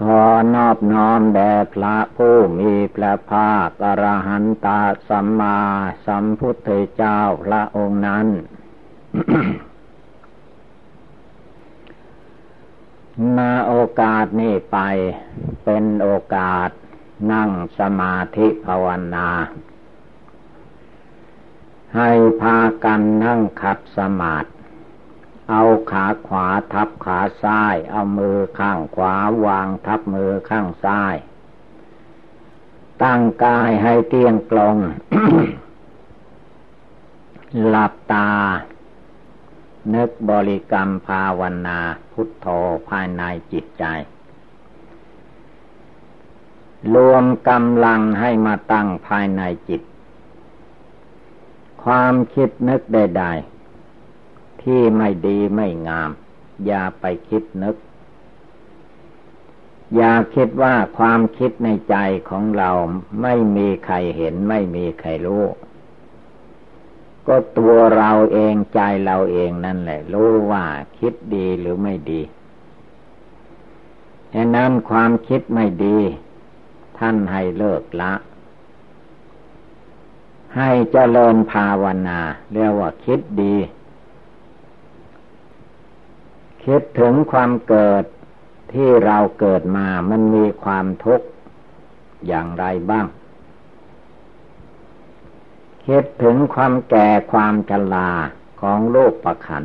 ขอนอบน้อมแด่พระผู้มีพระภาคอรหันตาสัมมาสัมพุทธเจ้าพระองค์นั้นนาโอกาสนี้ไปเป็นโอกาสนั่งสมาธิภาวนา ให้พากันนั่งขัดสมาธิ เอาขาขวาทับขาซ้าย เอามือข้างขวาวางทับมือข้างซ้าย ตั้งกายให้เตียงกลงหลับตา นึกบริกรรมภาวนาพุทโธภายในจิตใจ รวมกำลังให้มาตั้งภายในจิต ความคิดนึกใดๆ ที่ไม่ดีไม่งาม อย่าไปคิดนึก อย่าคิดว่าความคิดในใจของเราไม่มีใครเห็นไม่มีใครรู้ ก็ตัวเราเองใจเราเองนั่นแหละ รู้ว่าคิดดีหรือไม่ดีฉะนั้นความคิดไม่ดี ท่านให้เลิกละ ให้เจริญภาวนา เรียกว่าคิดดี คิดถึงความเกิดที่เราเกิดมามันมีความทุกข์อย่างไรบ้าง คิดถึงความแก่ความชราของโลกประขัน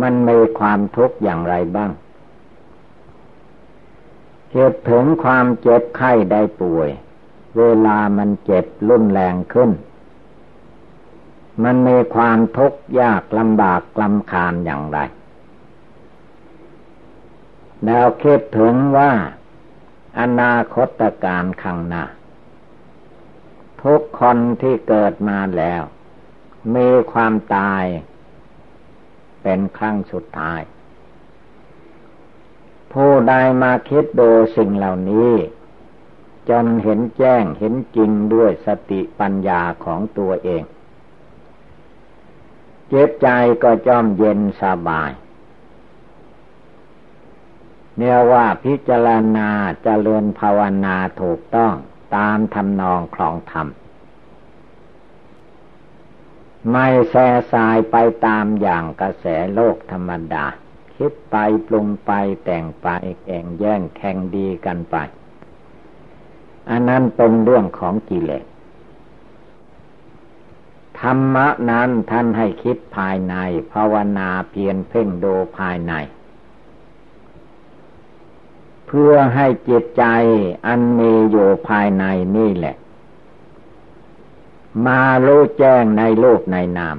มันมีความทุกข์อย่างไรบ้าง คิดถึงความเจ็บไข้ได้ป่วย เวลามันเจ็บรุนแรงขึ้น มันมีความทุกข์ยากลำบากลำคาญอย่างไรแล้วคิดถึงว่า อนาคตการข้างหน้า ทุกคนที่เกิดมาแล้ว มีความตาย เป็นครั้งสุดท้าย ผู้ใดมาคิดดูสิ่งเหล่านี้ จนเห็นแจ้งเห็นจริงด้วยสติปัญญาของตัวเอง จิตใจก็จอมเย็นสบาย เนี่ยว่าพิจารณาจเจริญภาวนาถูกต้องตามทำนองคลองธรรม ไม่แส่สายไปตามอย่างกระแสโลกธรรมดา คิดไปปรุงไปแต่งไปแข่งแย่งแข่งดีกันไป อันนั้นเป็นเรื่องของกิเลส ธรรมะนั้นท่านให้คิดภายใน ภาวนาเพียรเพ่งดูภายใน เพื่อให้จิตใจอันมีอยู่ภายในนี่แหละ มารู้แจ้งในรูปในนาม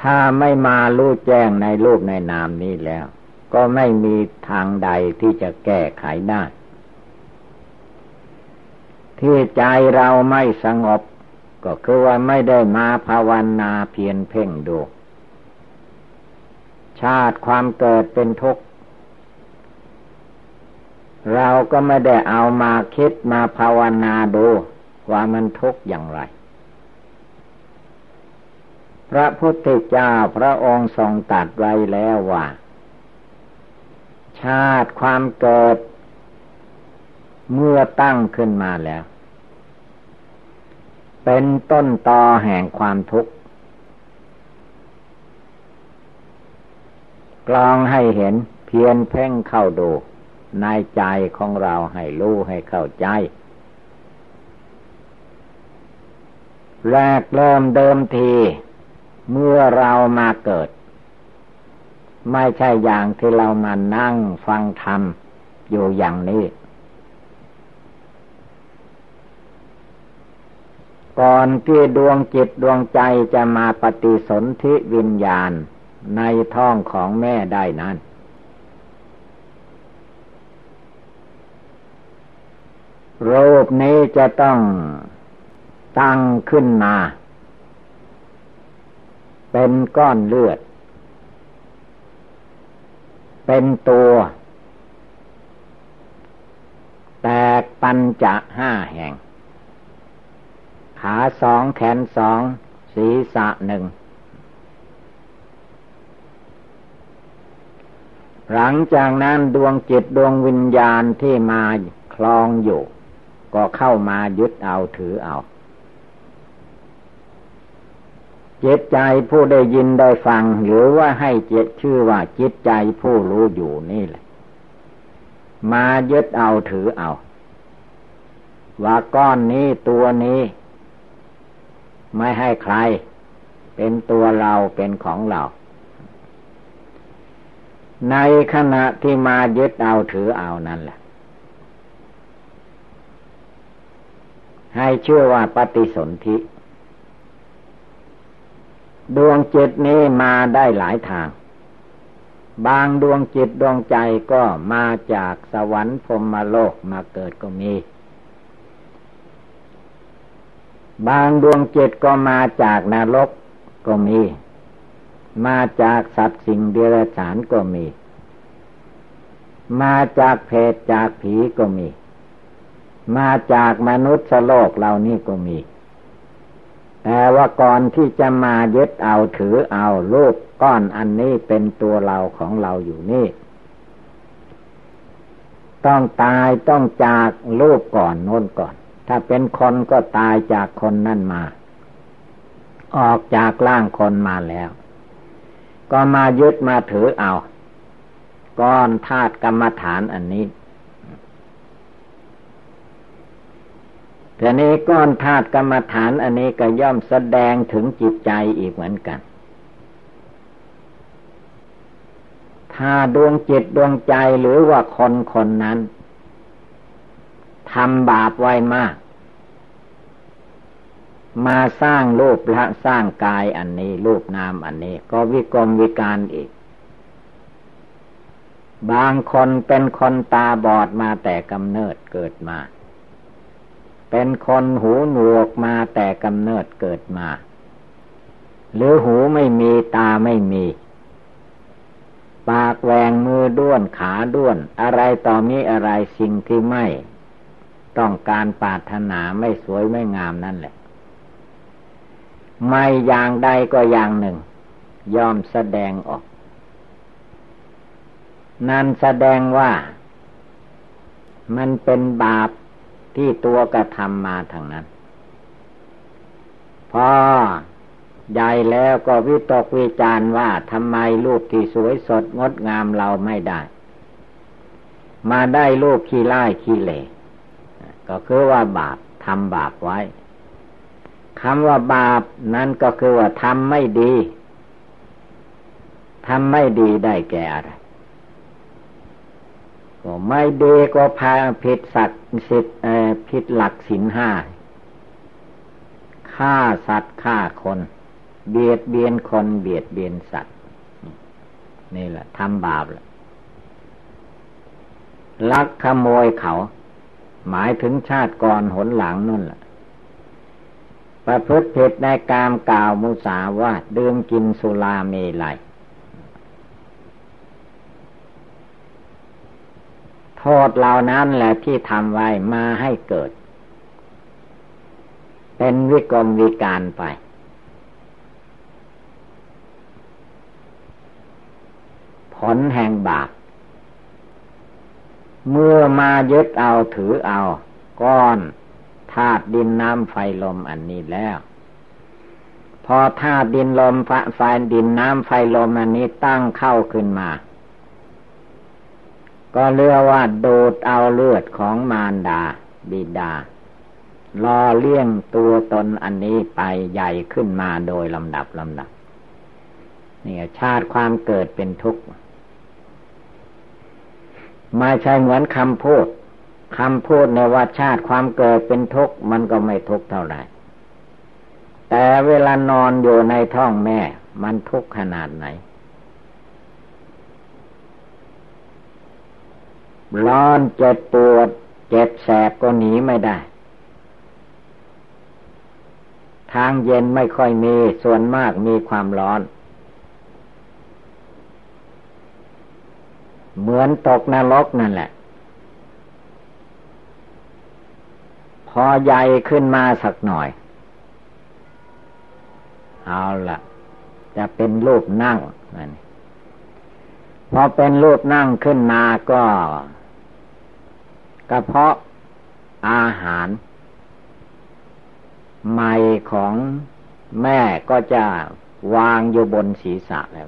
ถ้าไม่มารู้แจ้งในรูปในนามนี้แล้ว ก็ไม่มีทางใดที่จะแก้ไขได้ที่ใจเราไม่สงบ ก็คือว่าไม่ได้มาภาวนาเพียรเพ่งดู ชาติความเกิดเป็นทุกข์ เราก็ไม่ได้เอามาคิดมาภาวนาดูว่ามันทุกข์อย่างไร พระพุทธเจ้าพระองค์ทรงตัดไว้แล้วว่า ชาติความเกิด เมื่อตั้งขึ้นมาแล้ว เป็นต้นตอแห่งความทุกข์กลองให้เห็นเพียนเพ่งเข้าดูในใจของเราให้รู้ให้เข้าใจ แรกเริ่มเดิมที เมื่อเรามาเกิด ไม่ใช่อย่างที่เรามานั่งฟังธรรมอยู่อย่างนี้ ก่อนที่ดวงจิตดวงใจจะมาปฏิสนธิวิญญาณในท้องของแม่ได้นั้น รูปนี้จะต้องตั้งขึ้นมา เป็นก้อนเลือด เป็นตัว แตกปัญจะห้าแห่ง ขาสองแขนสอง ศีรษะหนึ่ง หลังจากนั้นดวงจิตดวงวิญญาณที่มาคลองอยู่ ก็เข้ามายึดเอาถือเอาจิตใจผู้ได้ยินได้ฟัง หรือว่าให้เจตชื่อว่าจิตใจผู้รู้อยู่นี่แหละ มายึดเอาถือเอา ว่าก้อนนี้ตัวนี้ ไม่ให้ใคร เป็นตัวเราเป็นของเรา ในขณะที่มายึดเอาถือเอานั่นแหละ ให้เชื่อว่าปฏิสนธิดวงจิตนี้มาได้หลายทาง บางดวงจิตดวงใจก็มาจากสวรรค์พรมโลกมาเกิดก็มี บางดวงจิตก็มาจากนรกก็มี มาจากสัตว์สิ่งเดรัจฉานก็มี มาจากเพศจากผีก็มี มาจากมนุษย์โลกเหล่านี้ก็มี แต่ว่าก่อนที่จะมายึดเอาถือเอารูปก้อนอันนี้เป็นตัวเราของเราอยู่นี่ ต้องตายต้องจากรูปก่อนโน้นก่อน ถ้าเป็นคนก็ตายจากคนนั่นมา ออกจากร่างคนมาแล้ว ก็มายึดมาถือเอาก้อนธาตุกรรมฐานอันนี้ทีนี้ก้อนธาตุกรรมฐานอันนี้ก็ย่อมแสดงถึงจิตใจอีกเหมือนกัน ถ้าดวงจิตดวงใจหรือว่าคนคนนั้นทำบาปไว้มาก มาสร้างรูปละสร้างกายอันนี้รูปนามอันนี้ ก็วิกรมวิการอีก บางคนเป็นคนตาบอดมาแต่กำเนิดเกิดมา เป็นคนหูหนวกมาแต่กำเนิดเกิดมา หรือหูไม่มีตาไม่มี ปากแหวงมือด้วนขาด้วน อะไรต่อมีอะไรสิ่งที่ไม่ ต้องการปาถนาไม่สวยไม่งามนั่นแหละ ไม่อย่างใดก็อย่างหนึ่ง ยอมแสดงออก นั่นแสดงว่า มันเป็นบาปที่ตัวกระทำมาทางนั้น พอใหญ่แล้วก็วิตกวิจารว่าทำไมรูปที่สวยสดงดงามเราไม่ได้ มาได้รูปขี้ไล่ขี้เหล่ก็คือว่าบาปทำบาปไว้ คำว่าบาปนั้นก็คือว่าทำไม่ดีทำไม่ดีได้แก่อะไรก็ไม่ดีก็พาผิดสัตว์สิทธิ์ผิดหลักศีลห้าฆ่าสัตว์ฆ่าคน เบียดเบียนคนเบียดเบียนสัตว์ นี่แหละทำบาปแหละลักขโมยเขา หมายถึงชาติก่อนหนหลังนั่นแหละ ประพฤติผิดในกามกล่าวมุสาว่าดื่มกินสุราเมลัย โทษเหล่านั้นแหละที่ทำไว้มาให้เกิด เป็นวิกรมวิการไป ผลแห่งบาปเมื่อมายึดเอาถือเอาก้อน ธาตุดินน้ำไฟลมอันนี้แล้ว พอธาตุดินลมไฟดินน้ำไฟลมอันนี้ตั้งเข้าขึ้นมา ก็เรียกว่าดูดเอาเลือดของมารดา บิดารอเลี้ยงตัวตนอันนี้ไปใหญ่ขึ้นมาโดยลำดับลำดับนี่ชาติความเกิดเป็นทุกข์ไม่ใช่เหมือนคำพูด คำพูดในว่าชาติความเกิดเป็นทุกข์มันก็ไม่ทุกข์เท่าไหร่ แต่เวลานอนอยู่ในท้องแม่ มันทุกข์ขนาดไหน ร้อนเจ็บปวด เจ็บแสบก็หนีไม่ได้ ทางเย็นไม่ค่อยมีส่วนมากมีความร้อน เหมือนตกนรกนั่นแหละ พอใหญ่ขึ้นมาสักหน่อย เอาละจะเป็นรูปนั่งนั่นพอเป็นรูปนั่งขึ้นมาก็กระเพาะอาหารใหม่ของแม่ก็จะวางอยู่บนศีรษะเลย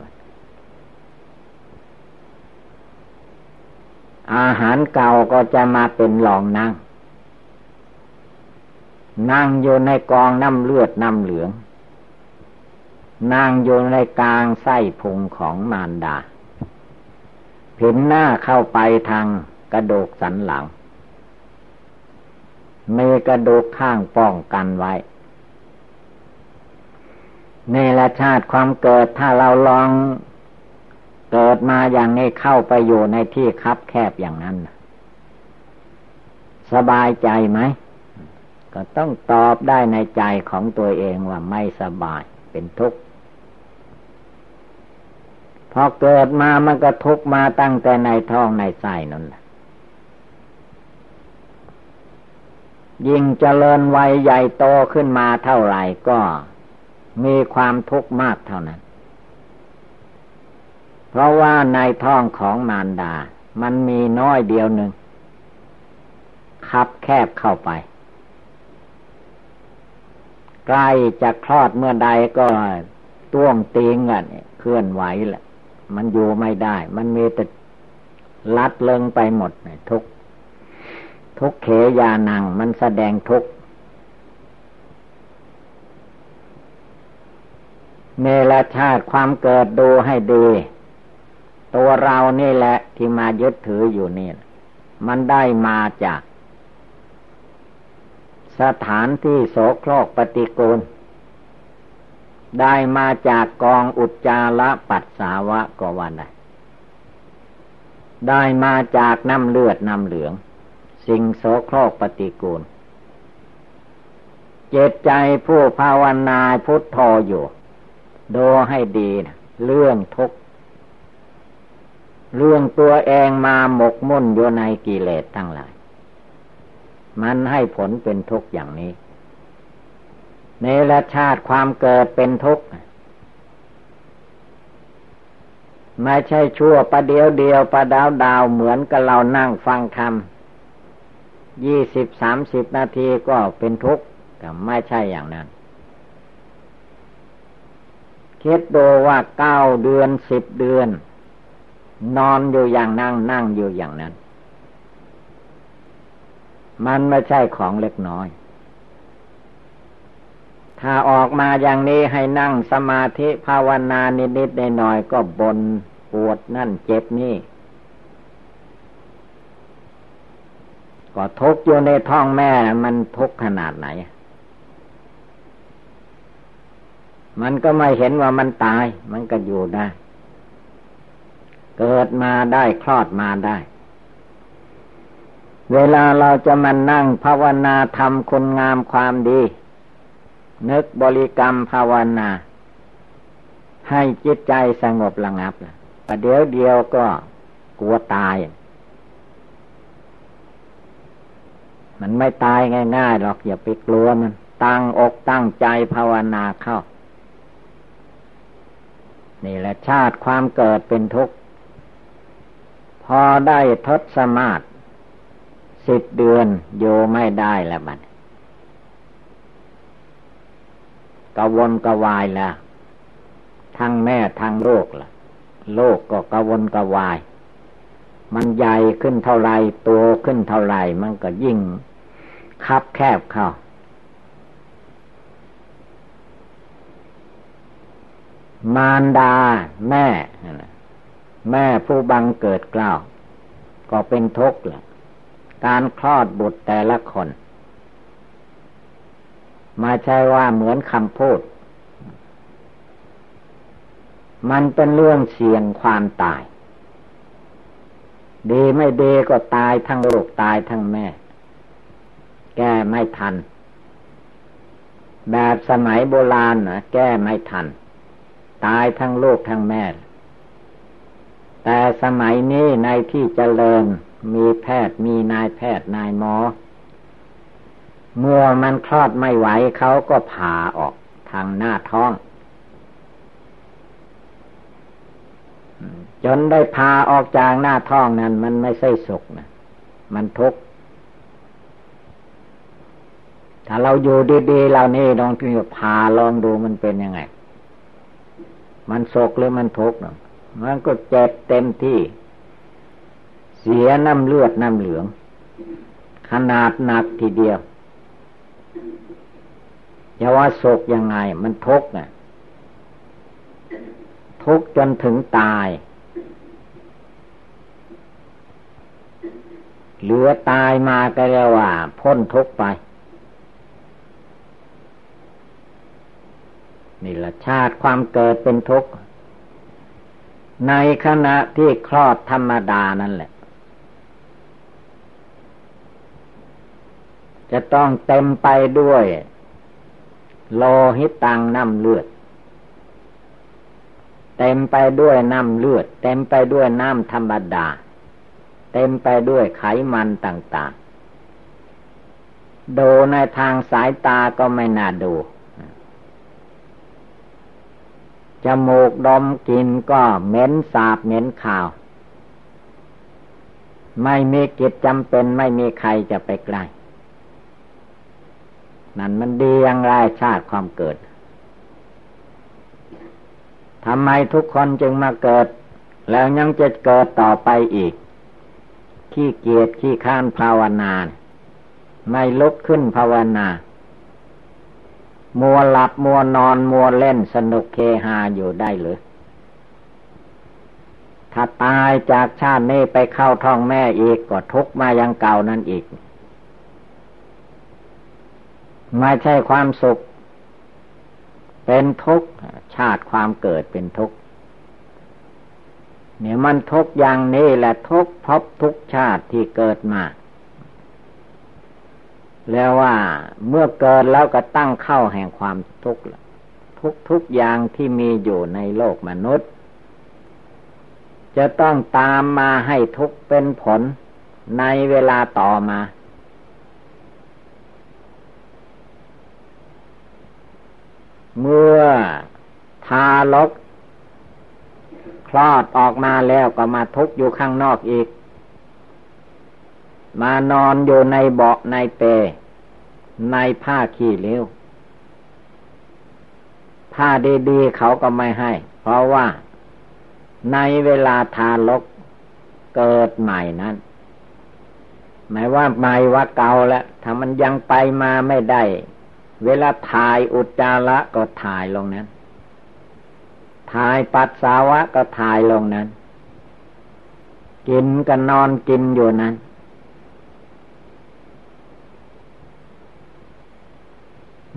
อาหารเก่าก็จะมาเป็นรองนั่ง นั่งอยู่ในกองน้ำเลือดน้ำเหลืองนั่งอยู่ในกลางไส้พุงของมารดาผินหน้าเข้าไปทางกระดูกสันหลังมีกระดูกข้างป้องกันไว้ในละชาติความเกิดถ้าเราลองเกิดมาอย่างนี้เข้าไปอยู่ในที่คับแคบอย่างนั้น สบายใจไหม ก็ต้องตอบได้ในใจของตัวเองว่าไม่สบายเป็นทุกข์พอเกิดมามันก็ทุกข์มาตั้งแต่ในท้องในไส้นั่นแหละยิ่งเจริญวัยใหญ่โตขึ้นมาเท่าไหร่ก็มีความทุกข์มากเท่านั้น เพราะว่าในท้องของมารดา มันมีน้อยเดียวหนึ่ง คับแคบเข้าไป ใกล้จะคลอดเมื่อใดก็ต้วงตีงอะเคลื่อนไหวแหละมันอยู่ไม่ได้ มันมีแต่ลัดเลิงไปหมดทุก ทุกเขยานัง มันแสดงทุกเนรชาติความเกิดดูให้ดี ตัวเรานี่แหละที่มายึดถืออยู่นี่ มันได้มาจาก สถานที่โสโครกปฏิกูล ได้มาจากกองอุจจาระปัสสาวะก็วันได้ได้มาจากน้ำเลือดน้ำเหลือง สิ่งโสโครกปฏิกูล เจตใจผู้ภาวนาพุทโธอยู่ดูให้ดีนะเรื่องทุกเรื่องตัวเองมาหมกมุ่นอยู่ในกิเลสทั้งหลาย มันให้ผลเป็นทุกข์อย่างนี้ เนรชาติความเกิดเป็นทุกข์ไม่ใช่ชั่วประเดียวเดียวประดาวดาวเหมือนกับเรานั่งฟังธรรมยี่สิบสามสิบนาทีก็เป็นทุกข์แต่ไม่ใช่อย่างนั้น คิดดูว่าเก้าเดือนสิบเดือน นอนอยู่อย่างนั่งนั่งอยู่อย่างนั้น มันไม่ใช่ของเล็กน้อย ถ้าออกมาอย่างนี้ให้นั่งสมาธิภาวนานิดๆหน่อยก็บนปวดนั่นเจ็บนี่ ก็ทุกอยู่ในท้องแม่มันทุกขนาดไหน มันก็ไม่เห็นว่ามันตาย มันก็อยู่ได้ เกิดมาได้คลอดมาได้ เวลาเราจะมานั่งภาวนาทำคุณงามความดี นึกบริกรรมภาวนา ให้จิตใจสงบระงับประเดี๋ยวเดียวก็กลัวตาย มันไม่ตายง่ายๆหรอกอย่าไปกลัวมัน ตั้งอกตั้งใจภาวนาเข้า นี่แหละชาติความเกิดเป็นทุกข์ พอได้ทศมาศ สิบเดือนโยไม่ได้แล้วบัดกวนกวายแล้วทั้งแม่ทั้งโลกล่ะ โลกก็กวนกวาย มันใหญ่ขึ้นเท่าไรตัวขึ้นเท่าไรมันก็ยิ่ง คับแคบเข้ามารดาแม่ แม่ผู้บังเกิดกล้าวก็เป็นทุกข์ละ การคลอดบุตรแต่ละคน มาใช่ว่าเหมือนคำพูด มันเป็นเรื่องเสี่ยงความตาย ดีไม่ดีก็ตายทั้งลูกตายทั้งแม่ แก้ไม่ทัน แบบสมัยโบราณนะแก้ไม่ทัน ตายทั้งลูกทั้งแม่ แต่สมัยนี้ในที่เจริญ มีแพทย์มีนายแพทย์นายหมอ เมื่อมันคลอดไม่ไหวเขาก็ผ่าออกทางหน้าท้อง จนได้พาออกจากหน้าท้องนั้น มันไม่ใช่สุขนะมันทุกข์ถ้าเราอยู่ดีๆเรานี่ลองที่พาลองดูมันเป็นยังไง มันสุขหรือมันทุกข์มันก็เจ็บเต็มที่ เสียน้ำเลือดน้ำเหลือง ขนาดหนักทีเดียวจะว่าสุขยังไง มันทุกข์นะทุกข์จนถึงตาย เหลือตายมาก็เรียกว่า พ้นทุกข์ไป นี่ละชาติความเกิดเป็นทุกข์ในขณะที่คลอดธรรมดานั่นแหละ จะต้องเต็มไปด้วย โลหิตตังน้ำเลือด เต็มไปด้วยน้ำเลือด เต็มไปด้วยน้ำธรรมดา เต็มไปด้วยไขมันต่างๆ ดูในทางสายตาก็ไม่น่าดูจมูกดมกินก็เหม็นสาบเหม็นข่าว ไม่มีกิจจำเป็นไม่มีใครจะไปใกล้ นั่นมันดีอย่างไรชาติความเกิดทำไมทุกคนจึงมาเกิด แล้วยังจะเกิดต่อไปอีก ขี้เกียจขี้ข้านภาวนา ไม่ลุกขึ้นภาวนา มัวหลับมัวนอนมัวเล่นสนุกเคฮาอยู่ได้หรือ ถ้าตายจากชาตินี้ไปเข้าท้องแม่อีกก็ทุกมายังเก่านั่นอีก ไม่ใช่ความสุข เป็นทุกข์ชาติความเกิดเป็นทุกข์เนี่ยมันทุกอย่างนี้แหละทุกพบทุกชาติที่เกิดมา แล้วว่าเมื่อเกิดแล้วก็ตั้งเข้าแห่งความทุกข์ทุกทุกอย่างที่มีอยู่ในโลกมนุษย์ จะต้องตามมาให้ทุกเป็นผลในเวลาต่อมา เมื่อทารกคลอดออกมาแล้วก็มาทุกอยู่ข้างนอกอีก มานอนอยู่ในเบาะในเป ในผ้าขี้เลี้ยวผ้าดีๆเขาก็ไม่ให้ เพราะว่าในเวลาทารกเกิดใหม่นั้นหมายว่าใหม่ว่าเก่าแล้วถ้ามันยังไปมาไม่ได้ เวลาถ่ายอุจจาระก็ถ่ายลงนั้น ถ่ายปัสสาวะก็ถ่ายลงนั้น กินก็นอนกินอยู่นั้น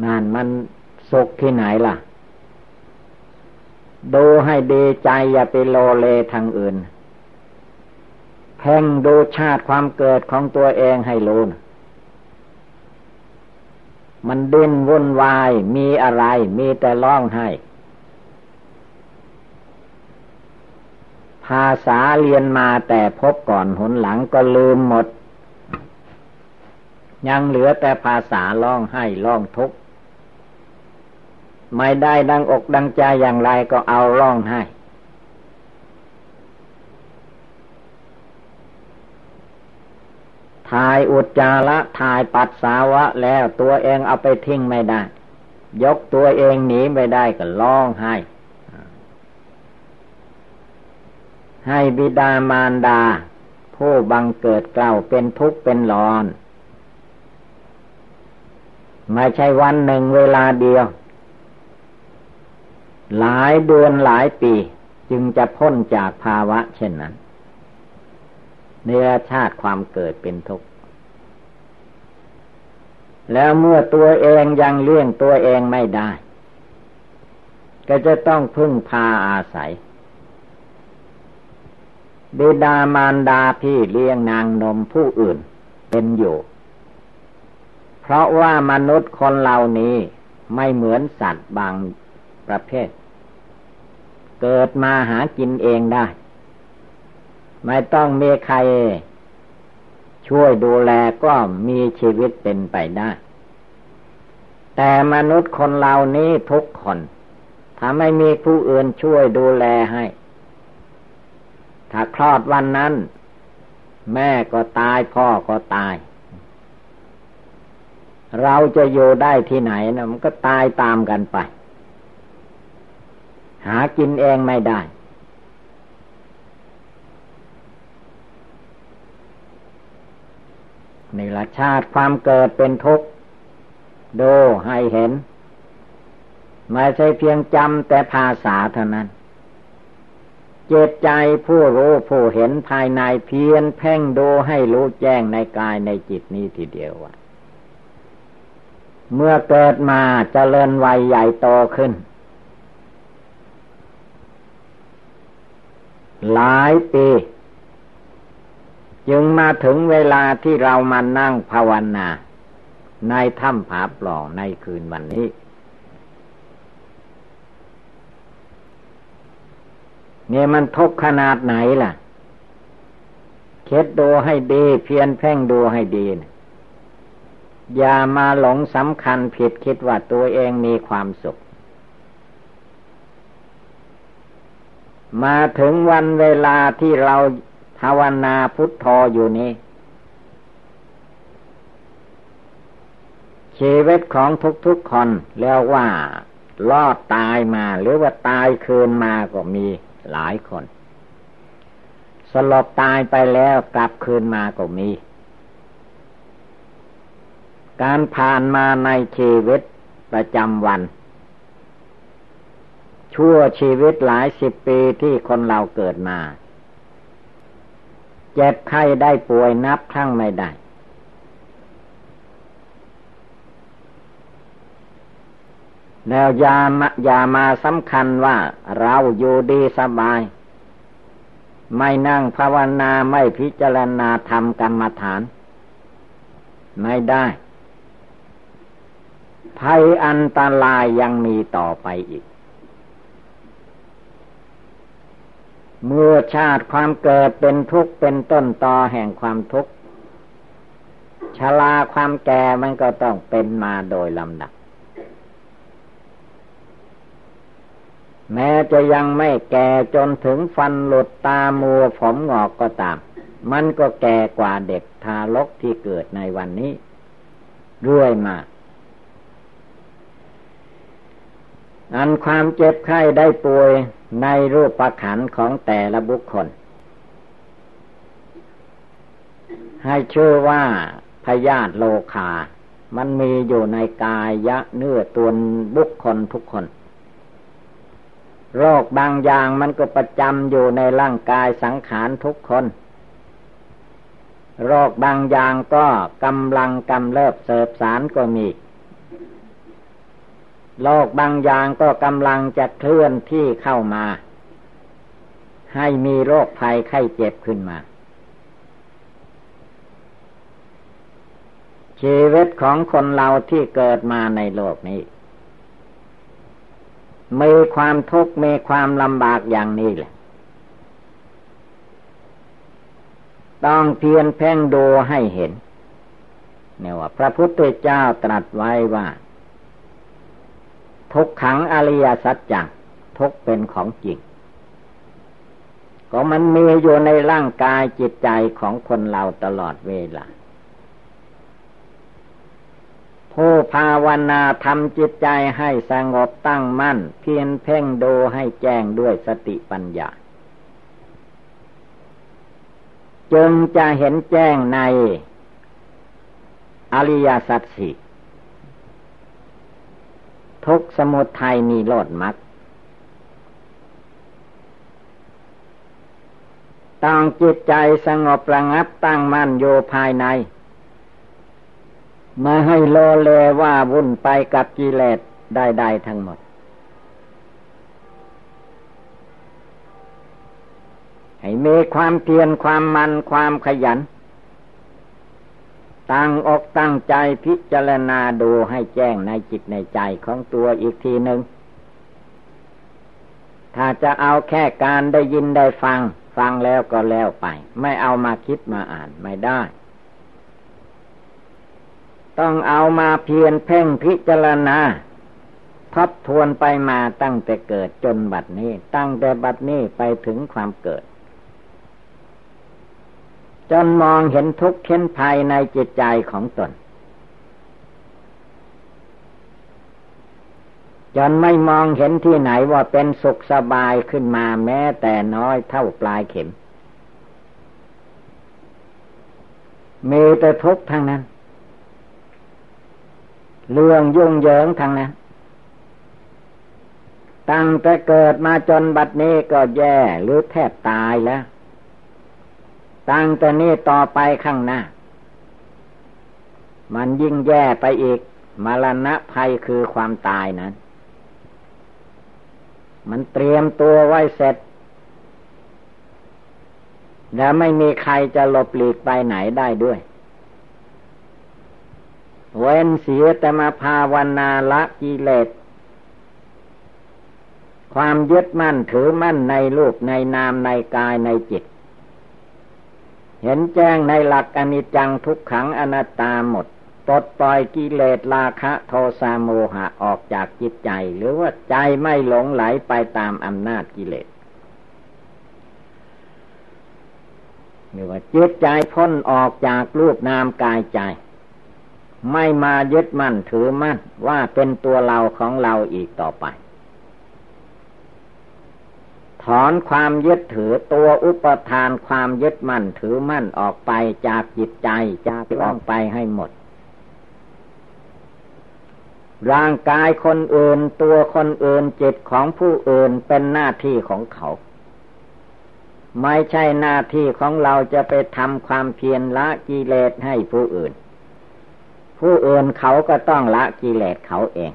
นั่นมันสุขที่ไหนล่ะ ดูให้ดีใจอย่าไปโลเลทางอื่น เพ่งดูชาติความเกิดของตัวเองให้รู้นะ มันดิ้นวุ่นวาย มีอะไร มีแต่ร้องไห้ ภาษาเรียนมาแต่พบก่อนหนหลังก็ลืมหมด ยังเหลือแต่ภาษาร้องไห้ร้องทุกข์ ไม่ได้ดังอกดังใจอย่างไรก็เอาร้องไห้ ถ่ายอุจจาระถ่ายปัสสาวะแล้วตัวเองเอาไปทิ้งไม่ได้ ยกตัวเองหนีไม่ได้ก็ร้องไห้ ให้บิดามารดา ผู้บังเกิดเกล่าเป็นทุกข์เป็นร้อนไม่ใช่วันหนึ่งเวลาเดียว หลายเดือนหลายปี จึงจะพ้นจากภาวะเช่นนั้น เนื้อชาติความเกิดเป็นทุกข์แล้วเมื่อตัวเองยังเลี้ยงตัวเองไม่ได้ ก็จะต้องพึ่งพาอาศัย บิดามารดาพี่เลี้ยงนางนมผู้อื่นเป็นอยู่ เพราะว่ามนุษย์คนเหล่านี้ไม่เหมือนสัตว์บางประเภท เกิดมาหากินเองได้ ไม่ต้องมีใครช่วยดูแลก็มีชีวิตเป็นไปได้ แต่มนุษย์คนเหล่านี้ทุกคนถ้าไม่มีผู้อื่นช่วยดูแลให้ ถ้าคลอดวันนั้น แม่ก็ตายพ่อก็ตาย เราจะอยู่ได้ที่ไหนนะมันก็ตายตามกันไป หากินเองไม่ได้ นี่ละชาติความเกิดเป็นทุกข์ดูให้เห็น ไม่ใช่เพียงจำแต่ภาษาเท่านั้น เจตใจผู้รู้ผู้เห็นภายในเพียนเพ่งดูให้รู้แจ้งในกายในจิตนี้ทีเดียวว่าเมื่อเกิดมาจเจริญวัยใหญ่โตขึ้น หลายปี จึงมาถึงเวลาที่เรามานั่งภาวนา ในถ้ำผาปล่องในคืนวันนี้ เนี่ยมันทุกขนาดไหนล่ะ เค็ดดูให้ดี เพียนเพ่งดูให้ดีนะอย่ามาหลงสำคัญผิดคิดว่าตัวเองมีความสุข มาถึงวันเวลาที่เราาวนาพุทโธอยู่นี้ ชีวิตของทุกๆคนแล้วว่ารอดตายมา หรือว่าตายคืนมาก็มีหลายคน สลบตายไปแล้วกลับคืนมาก็มี การผ่านมาในชีวิตประจำวัน ชั่วชีวิตหลายสิบปีที่คนเราเกิดมา เจ็บไข้ได้ป่วยนับครั้งไม่ได้แล้วยามายามาสำคัญว่าเราอยู่ดีสบาย ไม่นั่งภาวนาไม่พิจารณาทำกรรมฐาน ไม่ได้ ภัยอันตรายยังมีต่อไปอีก เมื่อชาติความเกิดเป็นทุกข์เป็นต้นตอแห่งความทุกข์ชลาความแก่มันก็ต้องเป็นมาโดยลำดับ แม้จะยังไม่แก่จนถึงฟันหลุดตามัวผมงอกก็ตาม มันก็แก่กว่าเด็กทารกที่เกิดในวันนี้ด้วยมา อันความเจ็บไข้ได้ป่วยในรูปประขันของแต่ละบุคคล ให้ชื่อว่าพยาธิโลคา มันมีอยู่ในกายยะเนื้อตัวบุคคลทุกคน โรคบางอย่างมันก็ประจำอยู่ในร่างกายสังขารทุกคน โรคบางอย่างก็กำลังกำเริบเสบสารก็มี โลกบางอย่างก็กำลังจะเคลื่อนที่เข้ามา ให้มีโรคภัยไข้เจ็บขึ้นมา ชีวิตของคนเราที่เกิดมาในโลกนี้ มีความทุกข์มีความลำบากอย่างนี้แหละ ต้องเพียรเพ่งดูให้เห็นเนี่ยว่า พระพุทธเจ้าตรัสไว้ว่า ทุกขังอริยสัจจังทุกเป็นของจริง ก็มันมีอยู่ในร่างกายจิตใจของคนเราตลอดเวลา ผู้ภาวนาทำจิตใจให้สงบตั้งมั่น เพียรเพ่งดูให้แจ้งด้วยสติปัญญา จึงจะเห็นแจ้งในอริยสัจสี่ ทุกสมุทัยมีโลดมักตั้งจิตใจสงบระงับตั้งมั่นอยู่ภายในมาให้โลเลว่าวุ่นไปกับกิเลสใดๆทั้งหมด ให้มีความเพียรความมันความขยัน ตั้งอกตั้งใจพิจารณาดูให้แจ้งในจิตในใจของตัวอีกทีหนึ่ง ถ้าจะเอาแค่การได้ยินได้ฟัง ฟังแล้วก็แล้วไป ไม่เอามาคิดมาอ่านไม่ได้ ต้องเอามาเพียนเพ่งพิจารณาทบทวนไปมาตั้งแต่เกิดจนบัดนี้ ตั้งแต่บัดนี้ไปถึงความเกิด จนมองเห็นทุกข์เข็นภัยในจิตใจของตน จนไม่มองเห็นที่ไหนว่าเป็นสุขสบายขึ้นมาแม้แต่น้อยเท่าปลายเข็ม มีแต่ทุกข์ทั้งนั้น เรื่องยุ่งเหยิงทั้งนั้น ตั้งแต่เกิดมาจนบัดนี้ก็แย่หรือแทบตายแล้ว ตั้งแต่นี้ต่อไปข้างหน้า มันยิ่งแย่ไปอีก มรณะภัยคือความตายนั้น มันเตรียมตัวไว้เสร็จ แล้วไม่มีใครจะหลบหลีกไปไหนได้ด้วย เว้นเสียแต่มาภาวนาละกิเลสความยึดมั่นถือมั่นในรูปในนามในกายในจิต เห็นแจ้งในหลักอนิจจังทุกขังอนัตตาหมดปลดปล่อยกิเลสราคะโทสะโมหะออกจากจิตใจ หรือว่าใจไม่หลงไหลไปตามอำนาจกิเลสหรือว่าจิตใจพ้นออกจากรูปนามกายใจ ไม่มายึดมั่นถือมั่นว่าเป็นตัวเราของเราอีกต่อไป ถอนความยึดถือตัวอุปทานความยึดมั่นถือมั่นออกไปจากจิตใจจากออกไปให้หมด ร่างกายคนอื่นตัวคนอื่นจิตของผู้อื่นเป็นหน้าที่ของเขา ไม่ใช่หน้าที่ของเราจะไปทำความเพียรละกิเลสให้ผู้อื่น ผู้อื่นเขาก็ต้องละกิเลสเขาเอง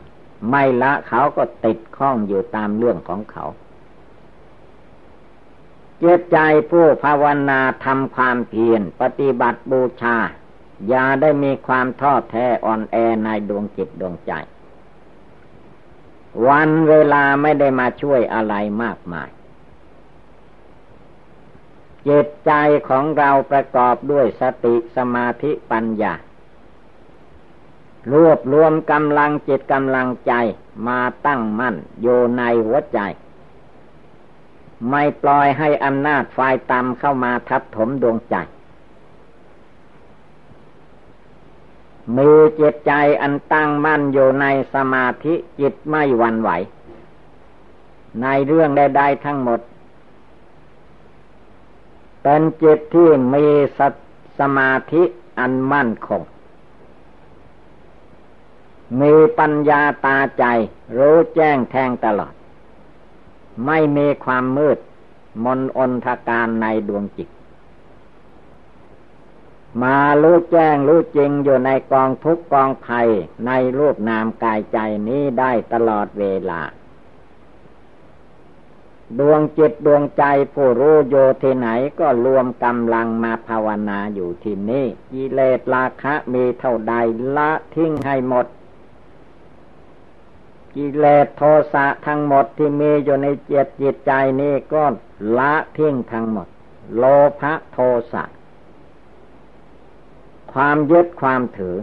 ไม่ละเขาก็ติดข้องอยู่ตามเรื่องของเขา จิตใจผู้ภาวนาทำความเพียรปฏิบัติบูชา อย่าได้มีความท้อแท้อ่อนแอในดวงจิตดวงใจ วันเวลาไม่ได้มาช่วยอะไรมากมายจิตใจของเราประกอบด้วยสติสมาธิปัญญารวบรวมกำลังจิตกำลังใจมาตั้งมั่นโยในหัวใจ ไม่ปล่อยให้อำนาจฝ่ายต่ำเข้ามาทับถมดวงใจมีจิตใจอันตั้งมั่นอยู่ในสมาธิจิตไม่หวั่นไหว ในเรื่องใดๆทั้งหมด เป็นจิตที่มีสสมาธิอันมั่นคง มีปัญญาตาใจรู้แจ้งแทงตลอด ไม่มีความมืด มนอนทการในดวงจิต มารู้แจ้งรู้จริงอยู่ในกองทุกกองภัยในรูปนามกายใจนี้ได้ตลอดเวลา ดวงจิตดวงใจผู้รู้โยที่ไหนก็รวมกำลังมาภาวนาอยู่ที่นี่กิเลสราคะมีเท่าใดละทิ้งให้หมด กิเลสโทสะทั้งหมดที่มีอยู่ในเจตจิตใจนี้ก็ละทิ้งทั้งหมด โลภะโทสะ ความยึดความถือ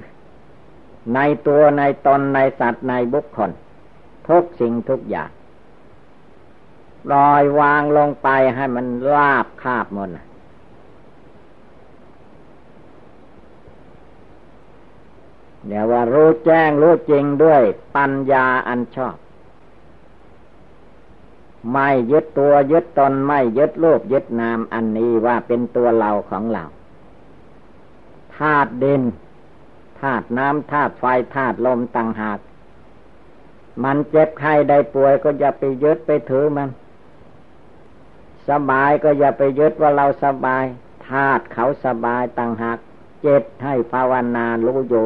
ในตัวในตนในสัตว์ในบุคคล ทุกสิ่งทุกอย่างลอยวางลงไปให้มันลาบคาบหมด เดี๋ยวว่ารู้แจ้งรู้จริงด้วยปัญญาอันชอบ ไม่ยึดตัวยึดตนไม่ยึดรูปยึดนามอันนี้ว่าเป็นตัวเราของเราธาตุดินธาตุน้ำธาตุไฟธาตุลมต่างหาก มันเจ็บไข้ได้ป่วยก็อย่าไปยึดไปถือมัน สบายก็อย่าไปยึดว่าเราสบายธาตุเขาสบายต่างหาก เจ็บให้ภาวนารู้อยู่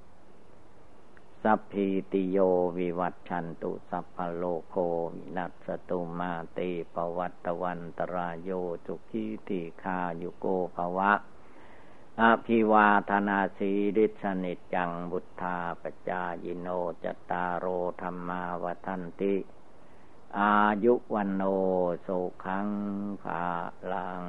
สัพพิติโยวิวัตชันตุสัพพโลโควินัสตุมาเตปวัตวันตรายโยจุกิติคายุโกภวะอภิวาธนาสีดิสนิจังบุทธาปจายโนจตารโอธรรมาวทันติ อายุวันโนสุขังภาลัง